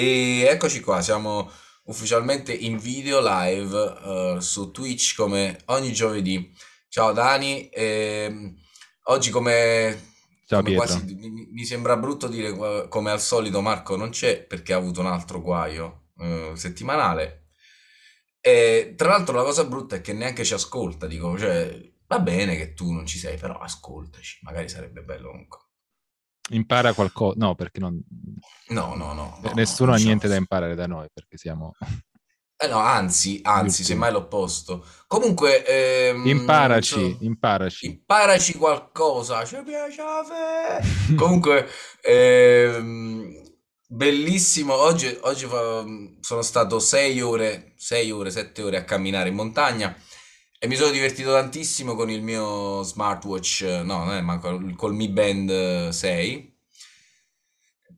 E eccoci qua, siamo ufficialmente in video live eh, su Twitch come ogni giovedì. Ciao Dani, ehm, oggi come, Ciao come quasi mi, mi sembra brutto dire eh, come al solito Marco non c'è perché ha avuto un altro guaio eh, settimanale. E tra l'altro la cosa brutta è che neanche ci ascolta, dico, cioè va bene che tu non ci sei, però ascoltaci, magari sarebbe bello comunque. Impara qualcosa. No, perché non... No, no, no, no, no, nessuno ha diciamo niente da imparare da noi, perché siamo Eh no, anzi, anzi, semmai l'opposto. Comunque, ehm, Imparaci, so- imparaci. imparaci qualcosa, ci piace. Comunque, ehm, bellissimo. Oggi, oggi sono stato sei ore, sei ore, sette ore a camminare in montagna e mi sono divertito tantissimo con il mio smartwatch, no, non è manco, col Mi Band 6.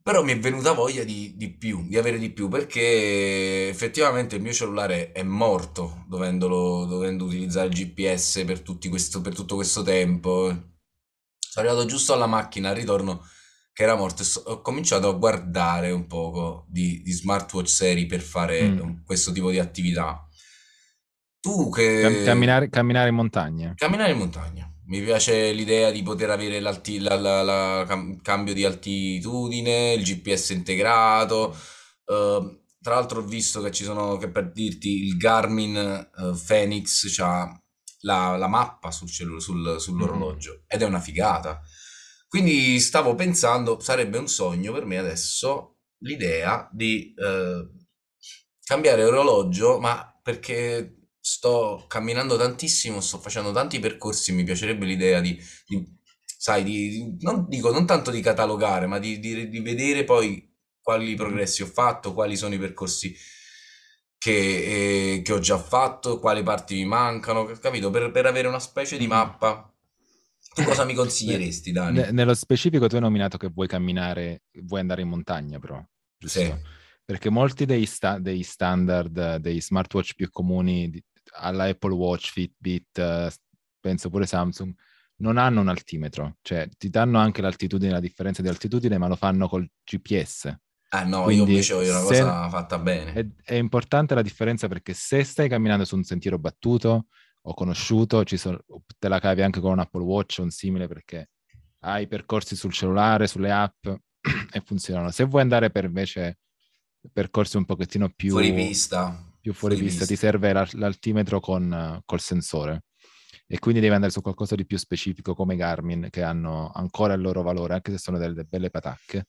Però mi è venuta voglia di, di più, di avere di più, perché effettivamente il mio cellulare è morto dovendolo, dovendo utilizzare il GPS per, tutti questo, per tutto questo tempo. Sono arrivato giusto alla macchina al ritorno che era morto e so- ho cominciato a guardare un poco di, di smartwatch seri per fare Mm. questo tipo di attività. Tu che camminare, camminare in montagna. Camminare in montagna. Mi piace l'idea di poter avere l'alti- la- la- la cam- cambio di altitudine, il GPS integrato. Eh, tra l'altro ho visto che ci sono, che per dirti, il Garmin eh, Fenix c'ha la, la mappa sul cellu- sul- sull'orologio ed è una figata. Quindi stavo pensando, sarebbe un sogno per me adesso l'idea di eh, cambiare orologio, ma perché sto camminando tantissimo, sto facendo tanti percorsi, mi piacerebbe l'idea di, di- sai, di, non dico non tanto di catalogare, ma di, di- vedere poi quali progressi ho fatto, quali sono i percorsi che, eh, che ho già fatto, quali parti mi mancano, capito? Per, per avere una specie di Mm. mappa. Tu cosa mi Ne- consiglieresti, Dani? ne- nello specifico tu hai nominato che vuoi camminare, vuoi andare in montagna, però, Sì. Perché molti dei, sta- dei standard, dei smartwatch più comuni, di- alla Apple Watch, Fitbit, eh, penso pure Samsung, non hanno un altimetro, cioè ti danno anche l'altitudine, la differenza di altitudine, ma lo fanno col GPS. Ah no, io Quindi invece voglio una cosa fatta bene. è, è importante la differenza perché se stai camminando su un sentiero battuto o conosciuto, ci sono- te la cavi anche con un Apple Watch o un simile perché hai percorsi sul cellulare, sulle app e funzionano. Se vuoi andare per invece percorsi un pochettino Fuori più, pista, più fuori fuori pista, ti pista. serve l'al- l'altimetro con, col sensore. E quindi devi andare su qualcosa di più specifico come Garmin, che hanno ancora il loro valore, anche se sono delle belle patacche.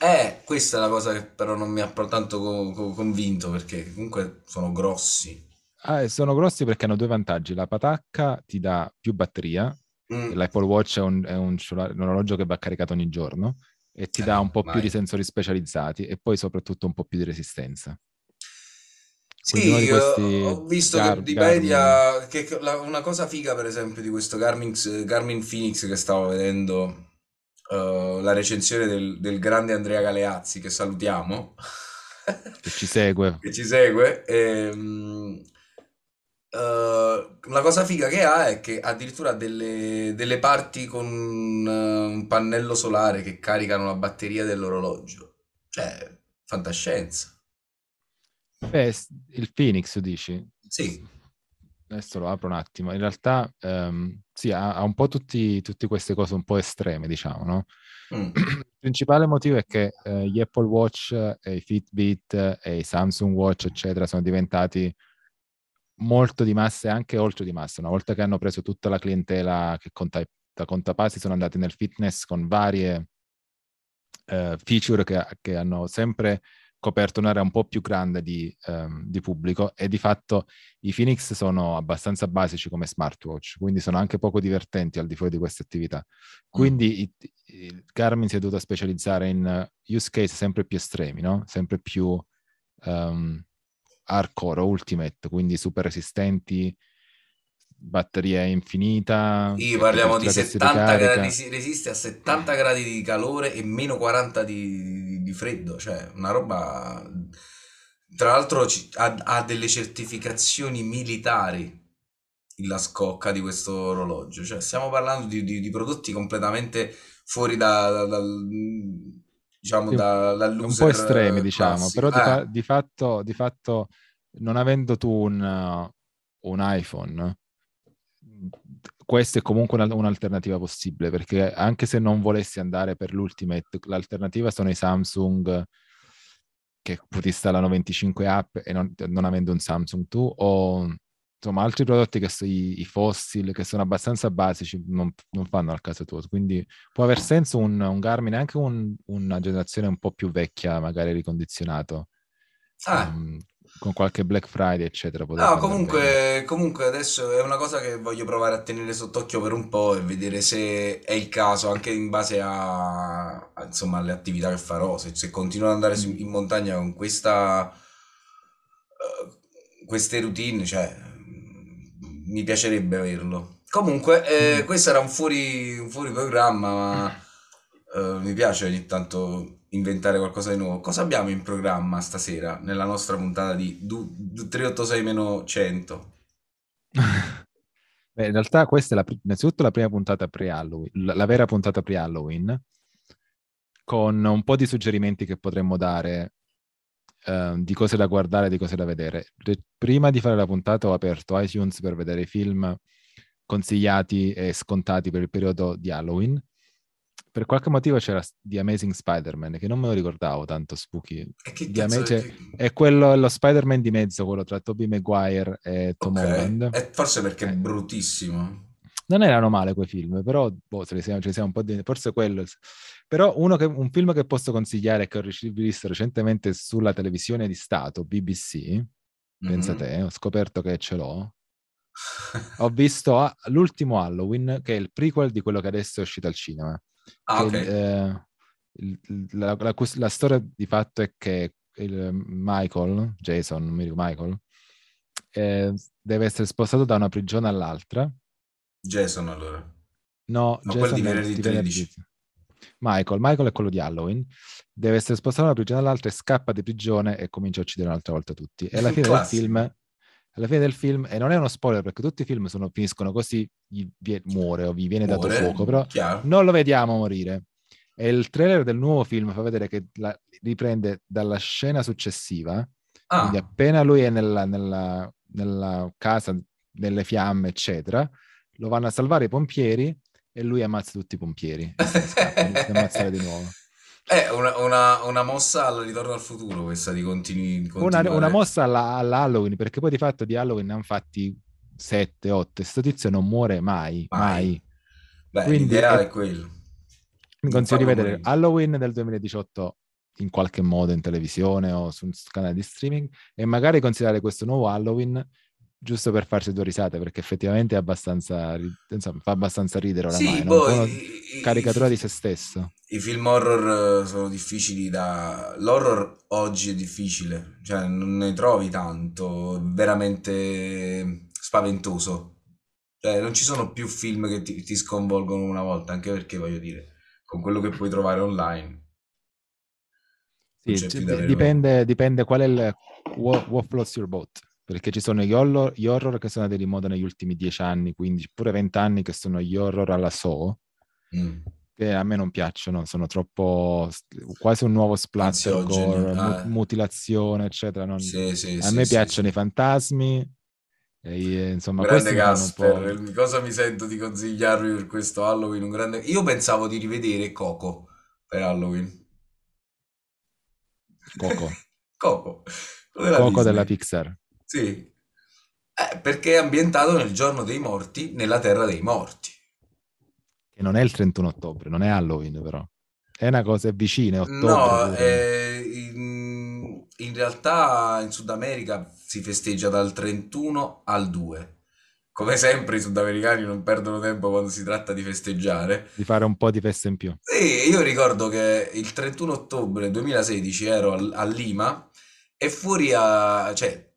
Eh, questa è la cosa che però non mi ha tanto co- co- convinto perché comunque sono grossi. Ah, sono grossi perché hanno due vantaggi. La patacca ti dà più batteria, Mm, l'Apple Watch è un, è un un orologio che va caricato ogni giorno e ti dà eh, un po' più di sensori specializzati e poi soprattutto un po' più di resistenza. Quindi Sì, di ho visto che Gar- di Garmin, media, che che la- una cosa figa per esempio di questo Garmin, Garmin Phoenix che stavo vedendo, eh, la recensione del, del grande Andrea Galeazzi, che salutiamo, che ci segue, che ci segue, ehm, eh, la cosa figa che ha è che addirittura ha delle, delle parti con eh, un pannello solare che caricano la batteria dell'orologio. Cioè, fantascienza. beh, il Phoenix dici? Sì. Adesso lo apro un attimo. In realtà, ehm, sì, ha, ha un po' tutti, tutte queste cose un po' estreme, diciamo, no? Mm. Il principale motivo è che eh, gli Apple Watch e i Fitbit eh, e i Samsung Watch, eccetera, sono diventati molto di massa e anche oltre di massa. Una volta che hanno preso tutta la clientela che conta, da contapassi, sono andati nel fitness con varie eh, feature che, che hanno sempre coperto un'area un po' più grande di, ehm, di pubblico e di fatto i Phoenix sono abbastanza basici come smartwatch, quindi sono anche poco divertenti al di fuori di queste attività. Mm. Quindi il Garmin si è dovuto specializzare in use case sempre più estremi, no? Sempre più ehm, hardcore, ultimate, quindi super resistenti, batteria infinita, Sì, parliamo di copertura che si 70 gradi, si resiste a 70 gradi di calore e meno 40 di, di freddo, cioè una roba... Tra l'altro ci- ha, ha delle certificazioni militari la scocca di questo orologio, cioè stiamo parlando di, di- di prodotti completamente fuori da, da- dal- diciamo, Sì, da, da un po' estremi, loser eh, diciamo, classico. però di, fa- Eh, di fatto, di fatto, non avendo tu un, un iPhone, questa è comunque una- un'alternativa possibile, perché anche se non volessi andare per l'Ultimate, l'alternativa sono i Samsung che ti installano 25 app e non, non avendo un Samsung tu, o insomma altri prodotti che sono i, i Fossil, che sono abbastanza basici, non, non fanno al caso tuo. Quindi può aver senso un, un Garmin, anche un- una generazione un po' più vecchia, magari ricondizionato, ah. ehm, con qualche Black Friday, eccetera, No, comunque, comunque adesso è una cosa che voglio provare a tenere sott'occhio per un po' e vedere se è il caso, anche in base a, a, insomma, alle attività che farò. Se, se continuo ad andare su- in montagna con questa, eh, queste routine, cioè, mm, mi piacerebbe averlo. Comunque, eh, Mm. questo era un fuori, un fuori programma, ma eh, mi piace ogni tanto inventare qualcosa di nuovo. Cosa abbiamo in programma stasera nella nostra puntata di du- du- 386-100? Beh, in realtà questa è la, innanzitutto la prima puntata pre-Halloween, la, la vera puntata pre-Halloween, con un po' di suggerimenti che potremmo dare eh, di cose da guardare, di cose da vedere. Re- prima di fare la puntata ho aperto iTunes per vedere i film consigliati e scontati per il periodo di Halloween. Per qualche motivo c'era The Amazing Spider-Man, che non me lo ricordavo tanto spooky. Cazzo Ama- che- è quello, lo Spider-Man di mezzo, quello tra Tobey Maguire e Tom Ok, Holland. e forse perché è Eh, bruttissimo. non erano male quei film, però boh, ce li siamo, ce li siamo un po' di... forse quello. Però uno che- un film che posso consigliare che ho visto recentemente sulla televisione di Stato, BBC, pensa Mhm. te, ho scoperto che ce l'ho. Ho visto a- l'ultimo Halloween, che è il prequel di quello che adesso è uscito al cinema. Ah, Che ok. il- eh, il- la, la la storia di fatto è che Michael, Jason, non mi ricordo, Michael, eh, deve essere spostato da una prigione all'altra. Jason allora. No, No, quello Jason di è venerdì di 13. Michael, Michael è quello di Halloween, deve essere spostato da una prigione all'altra e scappa di prigione e comincia a uccidere un'altra volta tutti. E alla fine del film, alla fine del film, e non è uno spoiler perché tutti i film sono- finiscono così, gli vie- muore o gli viene dato Muore, fuoco, però chiaro. non lo vediamo morire. E il trailer del nuovo film fa vedere che la- riprende dalla scena successiva, quindi Ah, appena lui è nella, nella- nella casa, nelle fiamme, eccetera, lo vanno a salvare i pompieri e lui ammazza tutti i pompieri e se ne scappa, inizia a ammazzare di nuovo. è una, una- una mossa al ritorno al futuro questa di continui, Una, una mossa alla, alla Halloween, perché poi di fatto di Halloween ne hanno fatti 7, 8, questo tizio non muore mai, Mai. mai. Beh, Quindi l'ideale è- è quello. Consiglio di vedere morire. Halloween del 2018 in qualche modo in televisione o su un canale di streaming e magari considerare questo nuovo Halloween giusto per farci due risate perché effettivamente è abbastanza, insomma, fa abbastanza ridere oramai, Sì, no? boh, i- caricatura i- di se stesso. I film horror eh, sono difficili da... L'horror oggi è difficile, cioè non ne trovi tanto, veramente spaventoso. Cioè non ci sono più film che ti, ti sconvolgono una volta, anche perché voglio dire, con quello che puoi trovare online, Sì, dipende, dipende qual è il what, what floats your boat perché ci sono gli horror, gli horror che sono andati di moda negli ultimi dieci anni, 15, pure vent'anni che sono gli horror alla Saw Mm. che a me non piacciono, sono troppo quasi un nuovo splatter ah. mutilazione, eccetera. non- Sì, sì, a sì, me piacciono i fantasmi, e, insomma, Grande. Gasper, cosa mi sento di consigliarvi per questo Halloween? Un grande... Io pensavo di rivedere Coco per Halloween. Coco, Coco, Coco della. Pixar. Sì, Eh, perché è ambientato nel giorno dei morti, nella terra dei morti. Che non è il 31 ottobre, non è Halloween, però. È una cosa, vicina, ottobre No, eh, in, in realtà in Sud America si festeggia dal 31 al 2. Come sempre i sudamericani non perdono tempo quando si tratta di festeggiare. Di fare un po' di festa in più. Sì, io ricordo che il 31 ottobre 2016 ero al- a Lima e fuori a... cioè,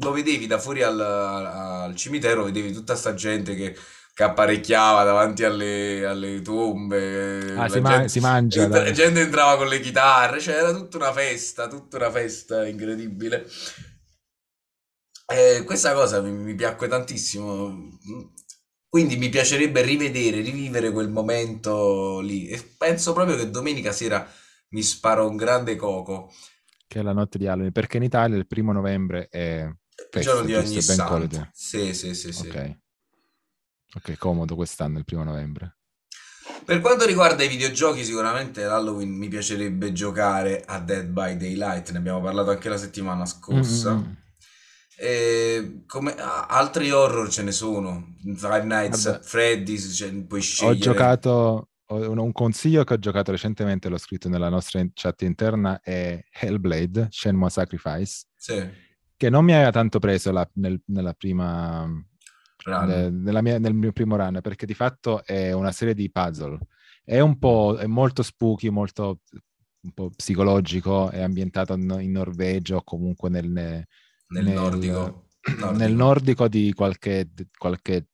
lo vedevi da fuori al, al cimitero, vedevi tutta sta gente che, che apparecchiava davanti alle, alle tombe, Ah, si, ma- gente, si mangia. la dai. gente entrava con le chitarre, cioè era tutta una festa, tutta una festa incredibile. E questa cosa mi, mi piacque tantissimo. Quindi mi piacerebbe rivedere, rivivere quel momento lì. E penso proprio che domenica sera mi sparo un grande coco. Che è la notte di Halloween, perché in Italia il primo novembre è Il festa, giorno di ogni santo. Sì, sì, sì, sì. Ok. Ok, comodo quest'anno il primo novembre. Per quanto riguarda i videogiochi, sicuramente l'Halloween mi piacerebbe giocare a Dead by Daylight, ne abbiamo parlato anche la settimana scorsa. Mm, mm, mm. E come altri horror ce ne sono, Five Nights Vabbè. at Freddy's, cioè, puoi Ho scegliere. giocato, ho- un, un consiglio che ho giocato recentemente, l'ho scritto nella nostra chat interna, è Hellblade, Shenmue Sacrifice, Sì, che non mi aveva tanto preso la- nel- nella prima, nella mia- nel mio primo run, perché di fatto è una serie di puzzle. È un po', è molto spooky, molto un po' psicologico, è ambientato in, Norvegia o comunque nel, ne- Nel nel- nordico. nel nordico di qualche, qualche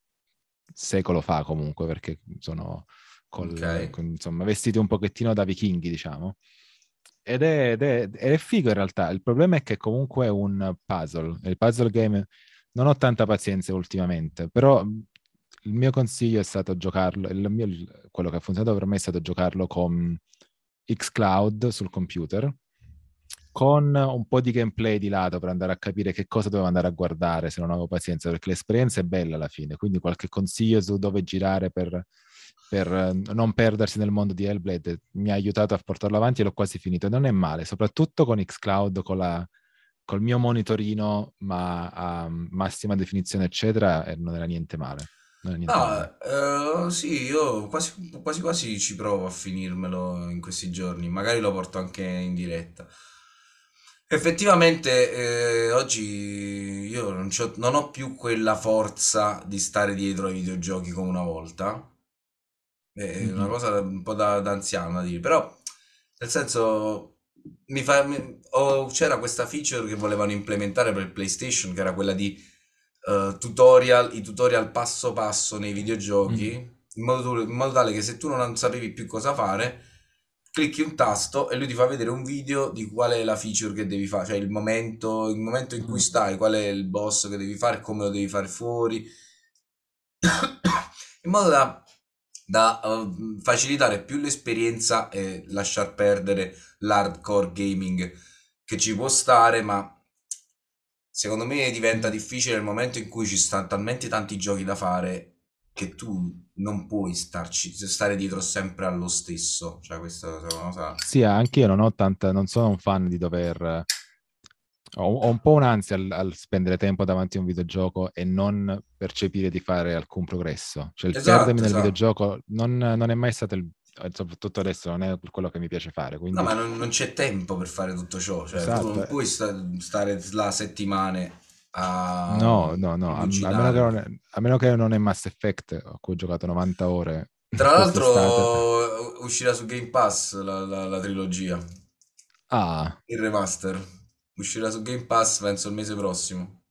secolo fa comunque, perché sono col- Ok. con, insomma, vestiti un pochettino da vichinghi, diciamo. Ed è, ed è- ed è figo in realtà. Il problema è che comunque è un puzzle. Il puzzle game non ho tanta pazienza ultimamente, però il mio consiglio è stato giocarlo, il mio- quello che ha funzionato per me è stato giocarlo con xCloud sul computer, con un po' di gameplay di lato per andare a capire che cosa dovevo andare a guardare se non avevo pazienza, perché l'esperienza è bella alla fine, quindi qualche consiglio su dove girare per, per eh, non perdersi nel mondo di Hellblade mi ha aiutato a portarlo avanti e l'ho quasi finito. E non è male, soprattutto con xCloud, con la, col mio monitorino, ma a massima definizione, eccetera, e non era niente male. Era niente male. Ah, eh, sì, io quasi, quasi quasi ci provo a finirmelo in questi giorni, magari lo porto anche in diretta. Effettivamente, eh, oggi io non non ho più quella forza di stare dietro ai videogiochi come una volta. È una Mhm. cosa un po' da, da anziano da dire, però nel senso mi fa, mi- oh, c'era questa feature che volevano implementare per il PlayStation, che era quella di eh, tutorial, i tutorial passo passo nei videogiochi, in modo, in modo tale che se tu non sapevi più cosa fare, clicchi un tasto e lui ti fa vedere un video di qual è la feature che devi fare, cioè il momento, il momento in cui Mm. stai, qual è il boss che devi fare, come lo devi fare fuori, in modo da, da, eh, facilitare più l'esperienza e lasciar perdere l'hardcore gaming che ci può stare, ma secondo me diventa difficile nel momento in cui ci stanno talmente tanti giochi da fare che tu non puoi starci, stare dietro sempre allo stesso. Cioè, questa è una cosa. Sì, anche io non ho tanta, non sono un fan di dover... Ho, ho un po' un'ansia al, al spendere tempo davanti a un videogioco e non percepire di fare alcun progresso. Cioè il Esatto, perdermi nel esatto. videogioco non, non è mai stato il... soprattutto adesso non è quello che mi piace fare. Quindi No, ma non, non c'è tempo per fare tutto ciò. Cioè, tu Esatto, non eh. puoi sta- stare là settimane a no, no, no, a, a meno non è, a meno che non è Mass Effect, a cui ho giocato 90 ore Tra l'altro, uscirà su Game Pass la, la- la trilogia, Ah, il remaster. Uscirà su Game Pass, penso, il mese prossimo.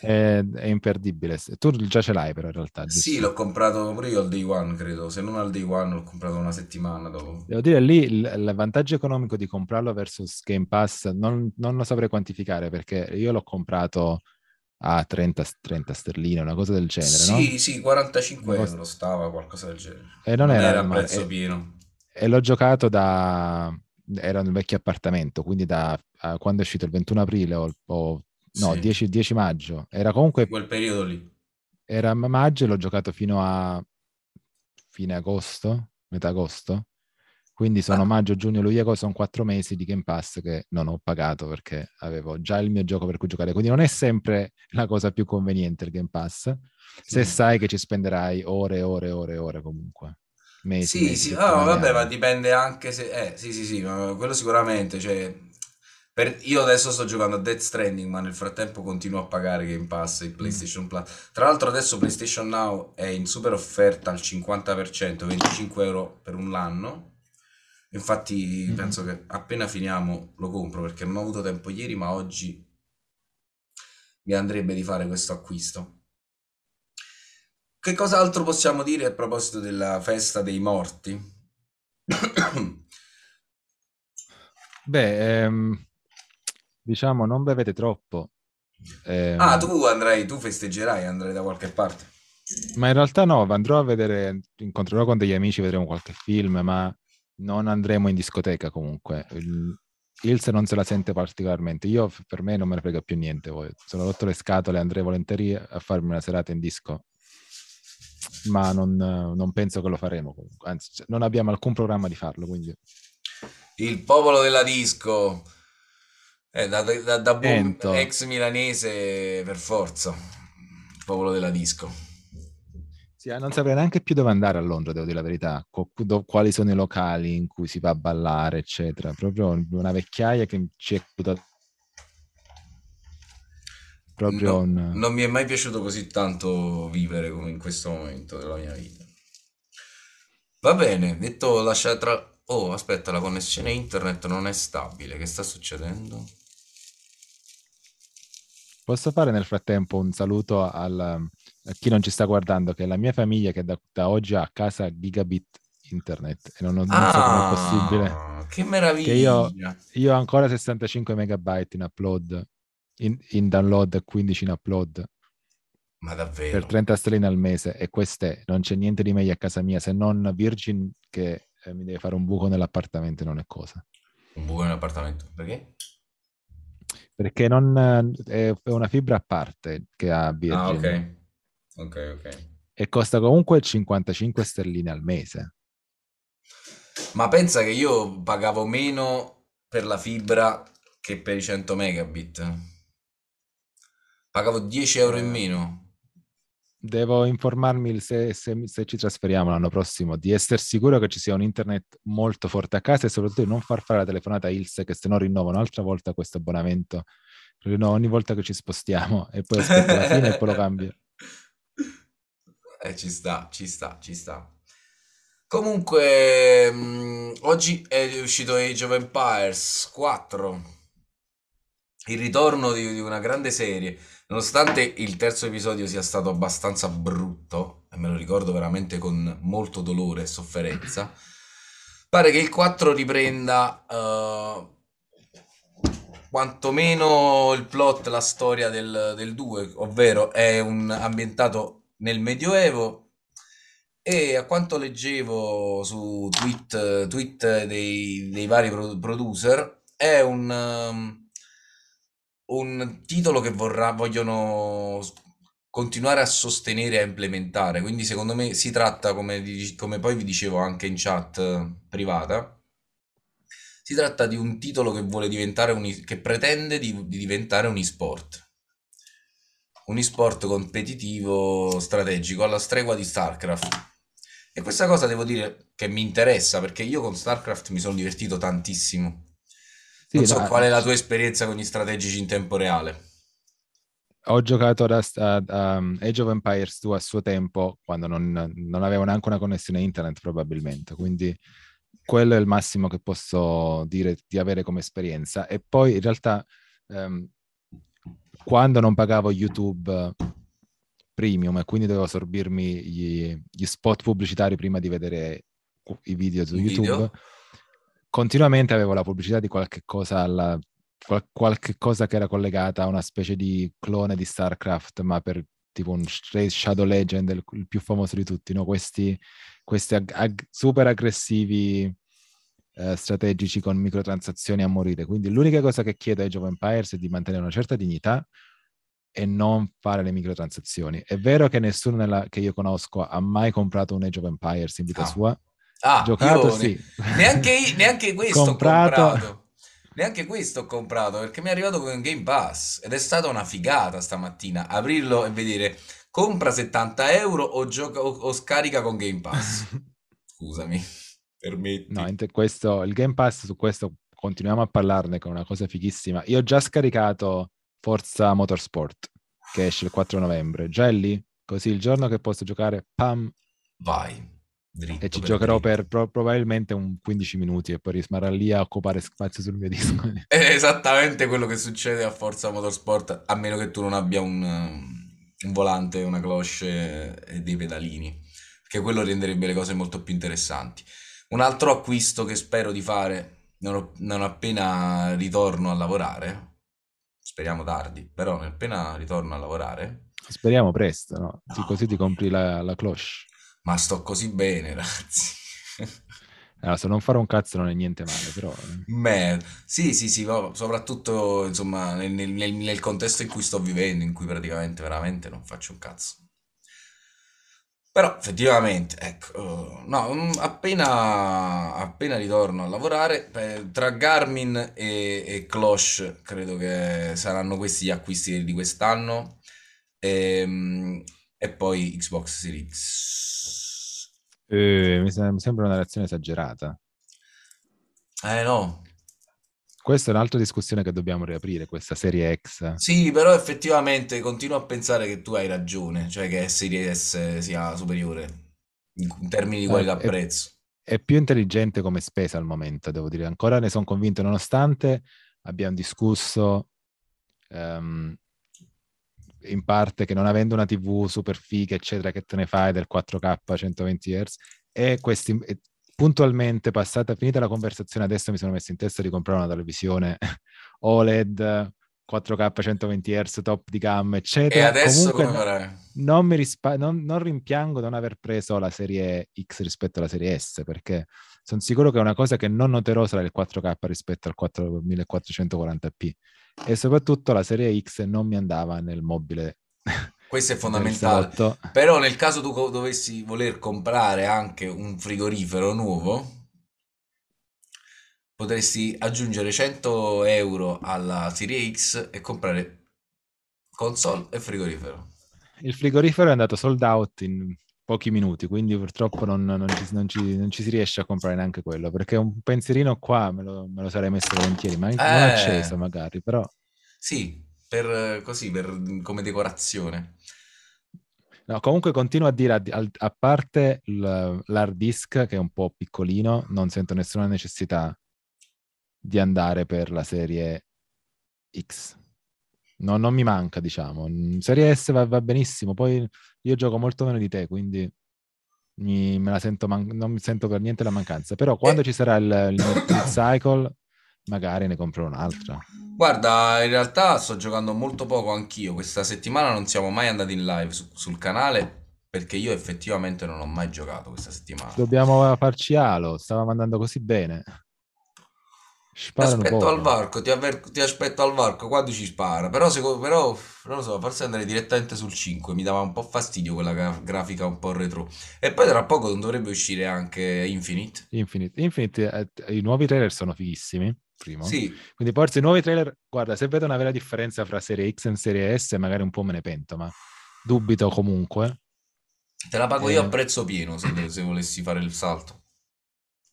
è, è imperdibile. Tu già ce l'hai però in realtà, Sì, giusto? l'ho comprato pure io al day one, credo. Se non al day one, l'ho comprato una settimana dopo. Devo dire, lì il, il vantaggio economico di comprarlo versus Game Pass non, non lo saprei quantificare perché io l'ho comprato a 30, 30 sterline, una cosa del genere, no? Sì, sì, 45 Una cosa- euro stava, qualcosa del genere. E non Non era era a prezzo E, pieno. e l'ho giocato da... Era nel vecchio appartamento, quindi da a quando è uscito il 21 aprile o, o- no, Sì, 10, 10 maggio. Era comunque quel periodo lì. Era a maggio e l'ho giocato fino a fine agosto, metà agosto. Quindi sono Ah, maggio, giugno, luglio, agosto, sono quattro mesi di Game Pass che non ho pagato perché avevo già il mio gioco per cui giocare. Quindi non è sempre la cosa più conveniente il Game Pass, se sì. sai che ci spenderai ore e ore e ore e ore comunque. Mesi, Sì, mesi, sì, ah, vabbè, ma dipende anche se... Eh, sì, sì, sì, ma quello sicuramente, cioè... per- Io adesso sto giocando a Death Stranding, ma nel frattempo continuo a pagare Game Pass e Mm. PlayStation Plus. Tra l'altro adesso PlayStation Now è in super offerta al 50%, 25 euro per un anno. Infatti Mhm. penso che appena finiamo lo compro perché non ho avuto tempo ieri, ma oggi mi andrebbe di fare questo acquisto. Che cos'altro possiamo dire a proposito della festa dei morti? Beh, ehm, diciamo, non bevete troppo. Ah, Ehm, tu andrai, tu festeggerai, andrai da qualche parte. Ma in realtà no, andrò a vedere, incontrerò con degli amici, vedremo qualche film, ma non andremo in discoteca comunque. Il, Ilse non se la sente particolarmente. Io per me non me ne frega più niente. Voi. Sono rotto le scatole, andrei volentieri a farmi una serata in disco, ma non, non penso che lo faremo. Anzi, non abbiamo alcun programma di farlo. Quindi. Il popolo della disco, eh, da, da, da boom, ex milanese per forza. Il popolo della disco. Sì, non saprei neanche più dove andare a Londra, devo dire la verità. quali sono i locali in cui si va a ballare, eccetera. Proprio una vecchiaia che ci è proprio no, un... Non mi è mai piaciuto così tanto vivere come in questo momento della mia vita. Va bene, detto lasciare tra... Oh, aspetta, la connessione internet non è stabile. Che sta succedendo? Posso fare nel frattempo un saluto al, a chi non ci sta guardando, che è la mia famiglia che da, da oggi ha a casa gigabit internet e non, non ah, so come è possibile. Che meraviglia! Che io, io, ho ancora 65 megabyte in upload, in, in, download e 15 in upload. Ma davvero? Per 30 sterline al mese e queste non c'è niente di meglio a casa mia se non Virgin che eh, mi deve fare un buco nell'appartamento non è cosa. Un buco nell'appartamento? Perché? perché non, è una fibra a parte che ha Virgin. Ah, ok. Ok, ok. E costa comunque 55 sterline al mese. Ma pensa che io pagavo meno per la fibra che per i 100 megabit. Pagavo 10 euro in meno. Devo informarmi se, se, se, ci trasferiamo l'anno prossimo di essere sicuro che ci sia un internet molto forte a casa e soprattutto di non far fare la telefonata Ilse che se no rinnovo un'altra volta questo abbonamento. Rinnovo ogni volta che ci spostiamo e poi aspetto la fine e poi lo cambio. Eh, ci sta, ci sta, ci sta. Comunque, mh, mm, oggi è uscito Age of Empires 4, il ritorno di, di una grande serie. Nonostante il terzo episodio sia stato abbastanza brutto, e me lo ricordo veramente con molto dolore e sofferenza, pare che il 4 riprenda uh, quantomeno il plot, la storia del, del 2, ovvero è un ambientato nel Medioevo. E a quanto leggevo su tweet, tweet dei, dei vari producer è un... Um, un titolo che vorrà, vogliono continuare a sostenere e a implementare. Quindi, secondo me, si tratta, come, come poi vi dicevo anche in chat eh, privata, si tratta di un titolo che vuole diventare un, che pretende di, di diventare un e-sport. Un e-sport competitivo strategico alla stregua di StarCraft. E questa cosa devo dire che mi interessa perché io con StarCraft mi sono divertito tantissimo. Sì, non so no, qual è la tua esperienza con gli strategici in tempo reale. Ho giocato ad, ad um, Age of Empires 2 a suo tempo, quando non, non, avevo neanche una connessione internet probabilmente, quindi quello è il massimo che posso dire di avere come esperienza. E poi in realtà um, quando non pagavo YouTube premium e quindi dovevo sorbirmi gli, gli spot pubblicitari prima di vedere i video su YouTube, video? Continuamente avevo la pubblicità di qualche cosa alla, qual, qualche cosa che era collegata a una specie di clone di StarCraft, ma per tipo un Shadow Legend, il, il più famoso di tutti, no? questi, questi ag- ag- super aggressivi eh, strategici con microtransazioni a morire. Quindi l'unica cosa che chiedo ai of Empires è di mantenere una certa dignità e non fare le microtransazioni. È vero che nessuno nella, che io conosco ha mai comprato un Age of Empires in vita oh. sua, Ah, giocato, sì. neanche, neanche questo comprato. ho comprato. Neanche questo ho comprato perché mi è arrivato con Game Pass ed è stata una figata stamattina aprirlo e vedere compra 70 euro o, gioca, o, o scarica con Game Pass. Scusami, permetti. No, questo, il Game Pass su questo continuiamo a parlarne con una cosa fighissima. Io ho già scaricato Forza Motorsport che esce il 4 novembre. Già lì, così il giorno che posso giocare, pam. Vai. Dritto e ci per giocherò per pro- probabilmente un 15 minuti e poi rimarrà lì a occupare spazio sul mio disco. È esattamente quello che succede a Forza Motorsport, a meno che tu non abbia un, un volante, una cloche e dei pedalini, perché quello renderebbe le cose molto più interessanti. Un altro acquisto che spero di fare non, non appena ritorno a lavorare, speriamo tardi, però non appena ritorno a lavorare... Speriamo presto, no? no così ti compri la, la cloche ma sto così bene, ragazzi. Allora, se non fare un cazzo non è niente male, però... eh. Beh, sì, sì, sì, soprattutto insomma nel, nel- nel- contesto in cui sto vivendo, in cui praticamente veramente non faccio un cazzo. Però effettivamente, ecco, eh, no, mm, appena, appena ritorno a lavorare, eh, tra Garmin e, e Cloche credo che saranno questi gli acquisti di quest'anno ehm, e, poi Xbox Series X. Eh, mi, sem- mi sembra una reazione esagerata. Eh no, Questa è un'altra discussione che dobbiamo riaprire, questa serie X. Sì, però effettivamente continuo a pensare che tu hai ragione, cioè che Serie S sia superiore in in termini di Eh, è, qualità-prezzo. è più intelligente come spesa al momento, devo dire. Ancora ne sono convinto, nonostante abbiamo discusso ehm, in parte che non avendo una TV super figa, eccetera, che te ne fai del 4K a 120 Hz, e questi e puntualmente passata, finita la conversazione, adesso mi sono messo in testa di comprare una televisione OLED 4K 120 Hz, top di gamma, E eccetera. adesso Comunque non mi rispa- non, non rimpiango non aver preso la serie X rispetto alla serie S, perché sono sicuro che una cosa che non noterò sarà il 4K rispetto al 4 1440p. E soprattutto la serie X non mi andava nel mobile Questo è fondamentale. Però nel caso tu dovessi voler comprare anche un frigorifero nuovo, potresti aggiungere 100 euro alla Serie X e comprare console e frigorifero. Il frigorifero è andato sold out in pochi minuti, quindi purtroppo non, non ci, non ci- non ci si riesce a comprare neanche quello, perché un pensierino qua me lo, me lo sarei messo volentieri, ma non Eh, acceso magari, però... sì, per così, per, come decorazione. No, comunque continuo a dire, a, al- a parte l'hard disk che è un po' piccolino, non sento nessuna necessità di andare per la serie X. No, non mi manca, diciamo. Serie S va, va benissimo, poi io gioco molto meno di te, quindi mi- me la sento man- non mi sento per niente la mancanza. Però quando E- ci sarà il, il mid-cycle, magari ne compro un'altra. Guarda, in realtà sto giocando molto poco anch'io. Questa settimana non siamo mai andati in live su- sul canale perché io effettivamente non ho mai giocato questa settimana. Dobbiamo farci alo, stavamo andando così bene. Ti Sparano aspetto al varco, ti, avver- ti aspetto al varco quando ci spara. Però, seco- però, non lo so, forse andrei direttamente sul 5. Mi dava un po' fastidio quella gra- grafica un po' retro. E poi tra poco non dovrebbe uscire anche Infinite. Infinite, Infinite, eh, i nuovi trailer sono fighissimi, primo. Sì, Quindi forse i nuovi trailer, guarda, se vedo una vera differenza fra serie X e serie S, magari un po' me ne pento, ma dubito comunque. te la pago io a Eh, prezzo pieno se, se volessi fare il salto.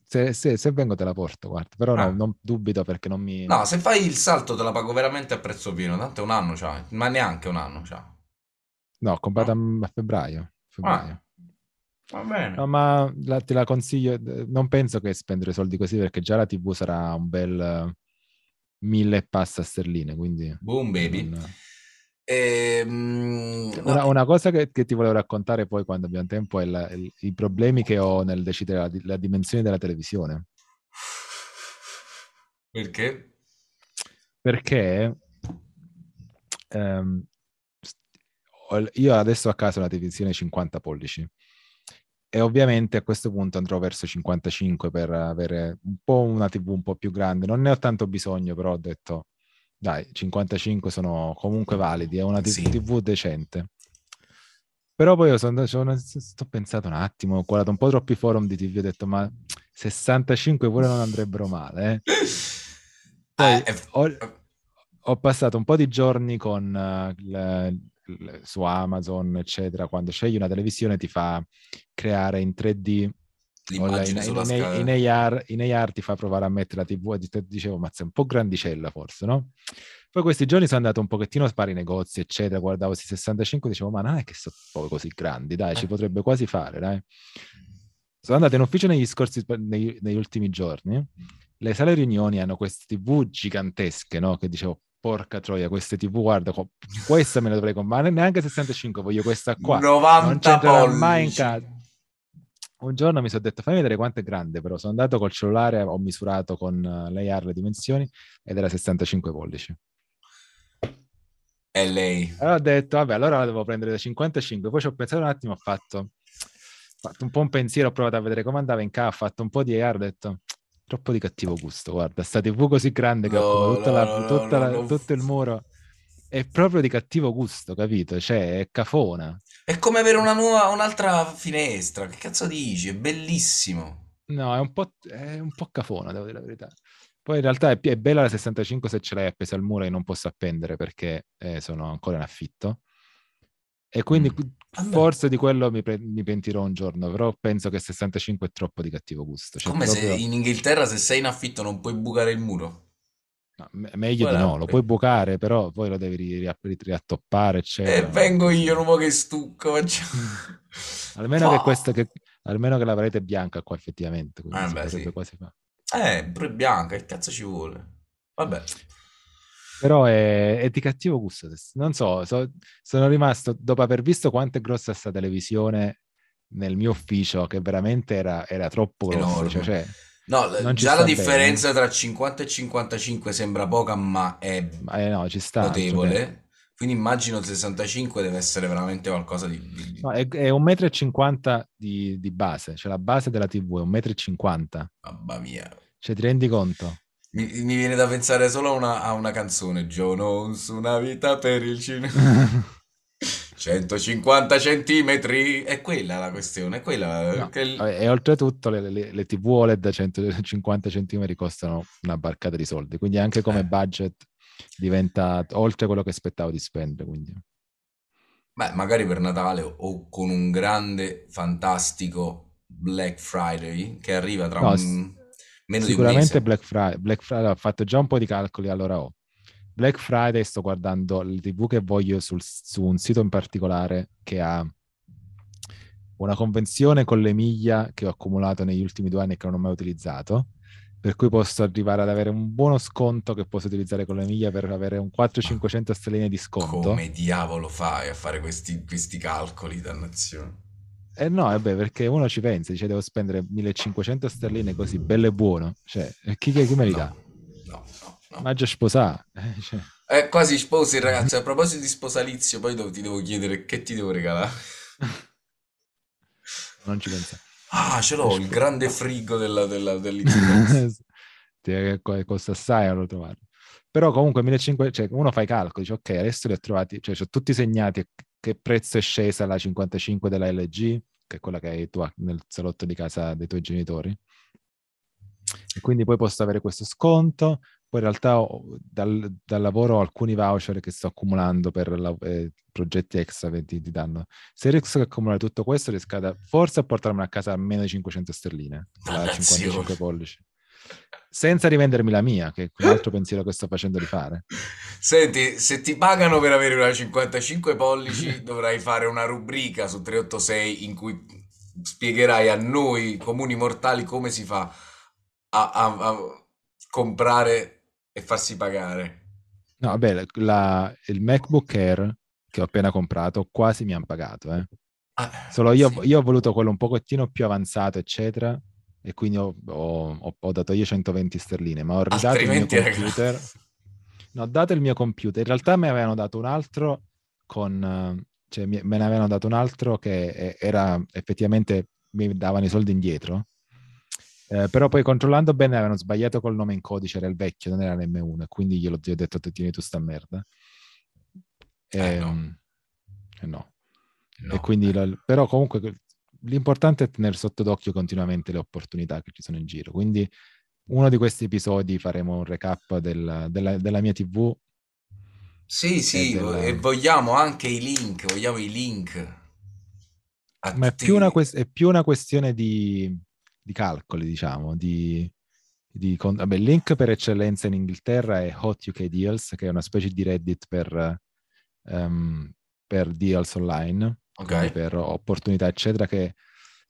Se, se- se vengo te la porto, guarda, però no, Ah. non dubito perché non mi... No, se fai il salto te la pago veramente a prezzo pieno. Tanto è un anno c'ha, ma neanche un anno c'ha. No, ho comprato No. a, febbraio. febbraio. Va bene. No, ma la- te la consiglio, non penso che spendere soldi così perché già la TV sarà un bel mille e passa sterline, quindi... Boom, baby. non- Ehm, no, Una, una cosa che, che ti volevo raccontare poi quando abbiamo tempo è la- il- i problemi che ho nel decidere la, la dimensione della televisione. Perché? Perché ehm, ho io adesso ho a casa una televisione 50 pollici e ovviamente a questo punto andrò verso 55 per avere un po' una TV un po' più grande. Non ne ho tanto bisogno, però ho detto dai, 55 sono comunque validi, è una t- Sì. TV decente. Però poi io sono, sono- sto pensando un attimo, ho guardato un po' troppi forum di TV, ho detto ma 65 pure non andrebbero male. eh. Poi Eh, ho, ho passato un po' di giorni con eh, il- il- su Amazon, eccetera, quando scegli una televisione ti fa creare in 3D o la- l'immagine in, sulla in- scala. in AR, in AR ti fa provare a mettere la TV e ti- dicevo, ma sei un po' grandicella forse, no? Poi questi giorni sono andato un pochettino a spare i negozi, eccetera, guardavo questi 65 dicevo, ma non è che sono poi così grandi, dai, ci Eh. potrebbe quasi fare, dai. Sono andato in ufficio negli scorsi, nei- negli ultimi giorni, le sale riunioni hanno queste TV gigantesche, no? Che dicevo, porca troia, queste TV, guarda, questa me la dovrei comprare, neanche 65, voglio questa qua. Non 90 c'entrerà mai in pollici. casa. Un giorno mi sono detto, fammi vedere quanto è grande, però sono andato col cellulare, ho misurato con eh, l'AR le dimensioni ed era 65 pollici. È lei. Allora ho detto, vabbè, allora la devo prendere da 55. Poi ci ho pensato un attimo, ho fatto, fatto un po' un pensiero, ho provato a vedere come andava in casa, ho fatto un po' di AR, ho detto troppo di cattivo gusto, guarda, sta TV così grande che No, occupa tutta no, la- no, tutta no, la- no. tutto il muro. È proprio di cattivo gusto, capito? Cioè, è cafona. È come avere una nuova, un'altra finestra. Che cazzo dici? È bellissimo. No, è un po', è un po' cafona, devo dire la verità. Poi in realtà è, è bella la 65 se ce l'hai appesa al muro e non posso appendere perché eh, sono ancora in affitto. E quindi Mm. Forse di quello mi, pre- mi pentirò un giorno, però penso che 65 è troppo di cattivo gusto. Cioè, Come se proprio- in Inghilterra se sei in affitto non puoi bucare il muro. No, me- meglio di Guarda, no, lo puoi bucare, però poi lo devi ri- ri- riattoppare, E eccetera. vengo io, un po' che stucco. Almeno che questa che, almeno che la parete è bianca qua effettivamente, Ah, beh, sì. quasi fare. Eh, pure bianca, che cazzo ci vuole? Vabbè. Però è, è di cattivo gusto. Non so, so- sono rimasto dopo aver visto quanto è grossa sta televisione nel mio ufficio, che veramente era, era troppo grossa. Cioè, cioè, No, Non già la sta bene. differenza tra 50 e 55 sembra poca, ma è eh, no, ci sta. notevole. Quindi immagino il 65 deve essere veramente qualcosa di... di- no, è, è un metro e cinquanta di, di base, cioè la base della TV è un metro e cinquanta. Mamma mia. Cioè, ti rendi conto? Mi, mi viene da pensare solo a una, a una canzone, Jones, una vita per il cinema. 150 centimetri, è quella la questione, è quella No, che E oltretutto le, le- le TV OLED da 150 cm costano una barcata di soldi, quindi anche come Eh. budget diventa oltre quello che aspettavo di spendere. Quindi. Beh, magari per Natale o con un grande, fantastico Black Friday che arriva tra No, un, meno di un Sicuramente mese. Black Friday, Black Friday, ho fatto già un po' di calcoli, allora ho. Black Friday sto guardando le TV che voglio sul- su un sito in particolare che ha una convenzione con le miglia che ho accumulato negli ultimi due anni e che non ho mai utilizzato, per cui posso arrivare ad avere un buono sconto che posso utilizzare con le miglia per avere un 400-500 stelline di sconto. Come diavolo fai a fare questi, questi calcoli, dannazione? Eh no, vabbè, perché uno ci pensa, dice devo spendere 1500 sterline così, bello e buono. Cioè, chi, chi, me li dà? No, no, no. Ma già sposà. Eh, cioè. Eh, quasi sposi, ragazzi. A proposito di sposalizio, poi ti devo chiedere che ti devo regalare. non ci pensa. Ah, ce l'ho, il grande frigo della, della, costa assai a lo trovare. Però comunque 1500, cioè uno fa i calcoli, dice ok, adesso li ho trovati, cioè ho tutti segnati che prezzo è scesa la 55 della LG, che è quella che hai tu nel salotto di casa dei tuoi genitori. E quindi poi posso avere questo sconto. Poi in realtà dal, dal lavoro ho alcuni voucher che sto accumulando per la- eh, progetti extra che ti, ti danno. Se riesco a accumulare tutto questo, riesco a, forse a portarmi a casa a meno di 500 sterline, Dannazione. 55 pollici. Senza rivendermi la mia, che è un altro pensiero che sto facendo di fare. Senti, se ti pagano per avere una 55 pollici, dovrai fare una rubrica su 386 in cui spiegherai a noi comuni mortali come si fa a, a- a comprare e farsi pagare. No, vabbè, la- il MacBook Air che ho appena comprato quasi mi hanno pagato, eh. Ah, Solo io, sì. io ho voluto quello un pochettino più avanzato, eccetera, e quindi ho, ho- ho- dato io 120 sterline, ma ho ridato il mio Altrimenti, computer. ragazzi. No, ho dato il mio computer. In realtà me ne avevano dato un altro con... cioè mi- me ne avevano dato un altro che eh, era effettivamente... mi davano i soldi indietro. Eh, però poi controllando bene avevano sbagliato col nome in codice, era il vecchio, non era l'M1, e quindi glielo gli ho detto tieni tu sta merda. Eh, no. Ehm, eh, no. No, E quindi eh. la- però comunque que- l'importante è tenere sotto d'occhio continuamente le opportunità che ci sono in giro. Quindi uno di questi episodi faremo un recap del- della, della mia TV. Sì, sì, e della- e vogliamo anche i link, vogliamo i link. Ma è più una, è più una questione di, di calcoli, diciamo. Di, di con- vabbè, link per eccellenza in Inghilterra è Hot UK Deals, che è una specie di Reddit per, ehm, per deals online, quindi Ok. per opportunità, eccetera, che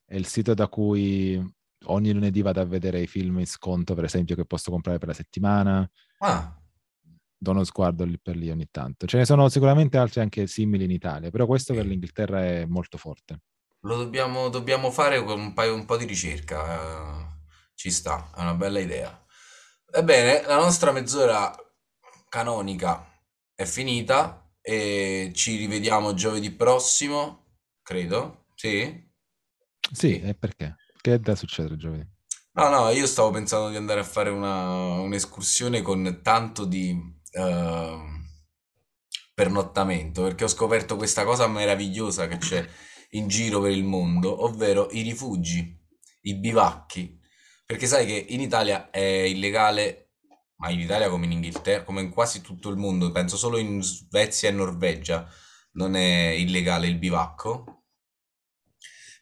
è il sito da cui ogni lunedì vado a vedere i film in sconto, per esempio, che posso comprare per la settimana. Ah, Do uno sguardo lì per lì ogni tanto. Ce ne sono sicuramente altri anche simili in Italia, però questo per l'Inghilterra è molto forte. Lo dobbiamo, dobbiamo fare con un paio, un po' di ricerca. eh, ci sta, è una bella idea. Ebbene, la nostra mezz'ora canonica è finita e ci rivediamo giovedì prossimo, credo. Sì? Sì, e perché? Che è da succedere giovedì? No, no, io stavo pensando di andare a fare una- un'escursione con tanto di ehm, pernottamento, perché ho scoperto questa cosa meravigliosa che c'è in giro per il mondo, ovvero i rifugi, i bivacchi. Perché sai che in Italia è illegale, ma in Italia come in Inghilterra, come in quasi tutto il mondo, penso solo in Svezia e Norvegia non è illegale il bivacco.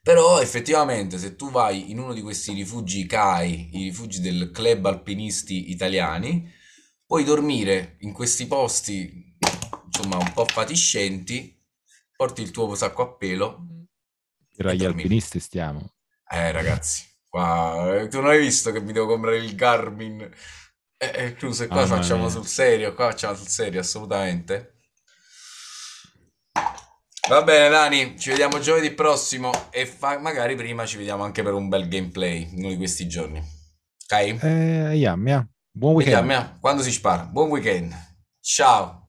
Però effettivamente se tu vai in uno di questi rifugi CAI, i rifugi del Club Alpinisti Italiani, puoi dormire in questi posti, insomma, un po' fatiscenti, porti il tuo sacco a pelo Tra e gli alpinisti stiamo. Eh ragazzi, qua, eh, tu non hai visto che mi devo comprare il Garmin? Eh, eh, tu se qua Mamma facciamo sul serio, qua facciamo sul serio, assolutamente. Va bene, Dani, ci vediamo giovedì prossimo e fa- magari prima ci vediamo anche per un bel gameplay uno di questi giorni. Ok? Eh, yeah, yeah. Buon weekend. eh, quando si spara. Buon weekend. Ciao.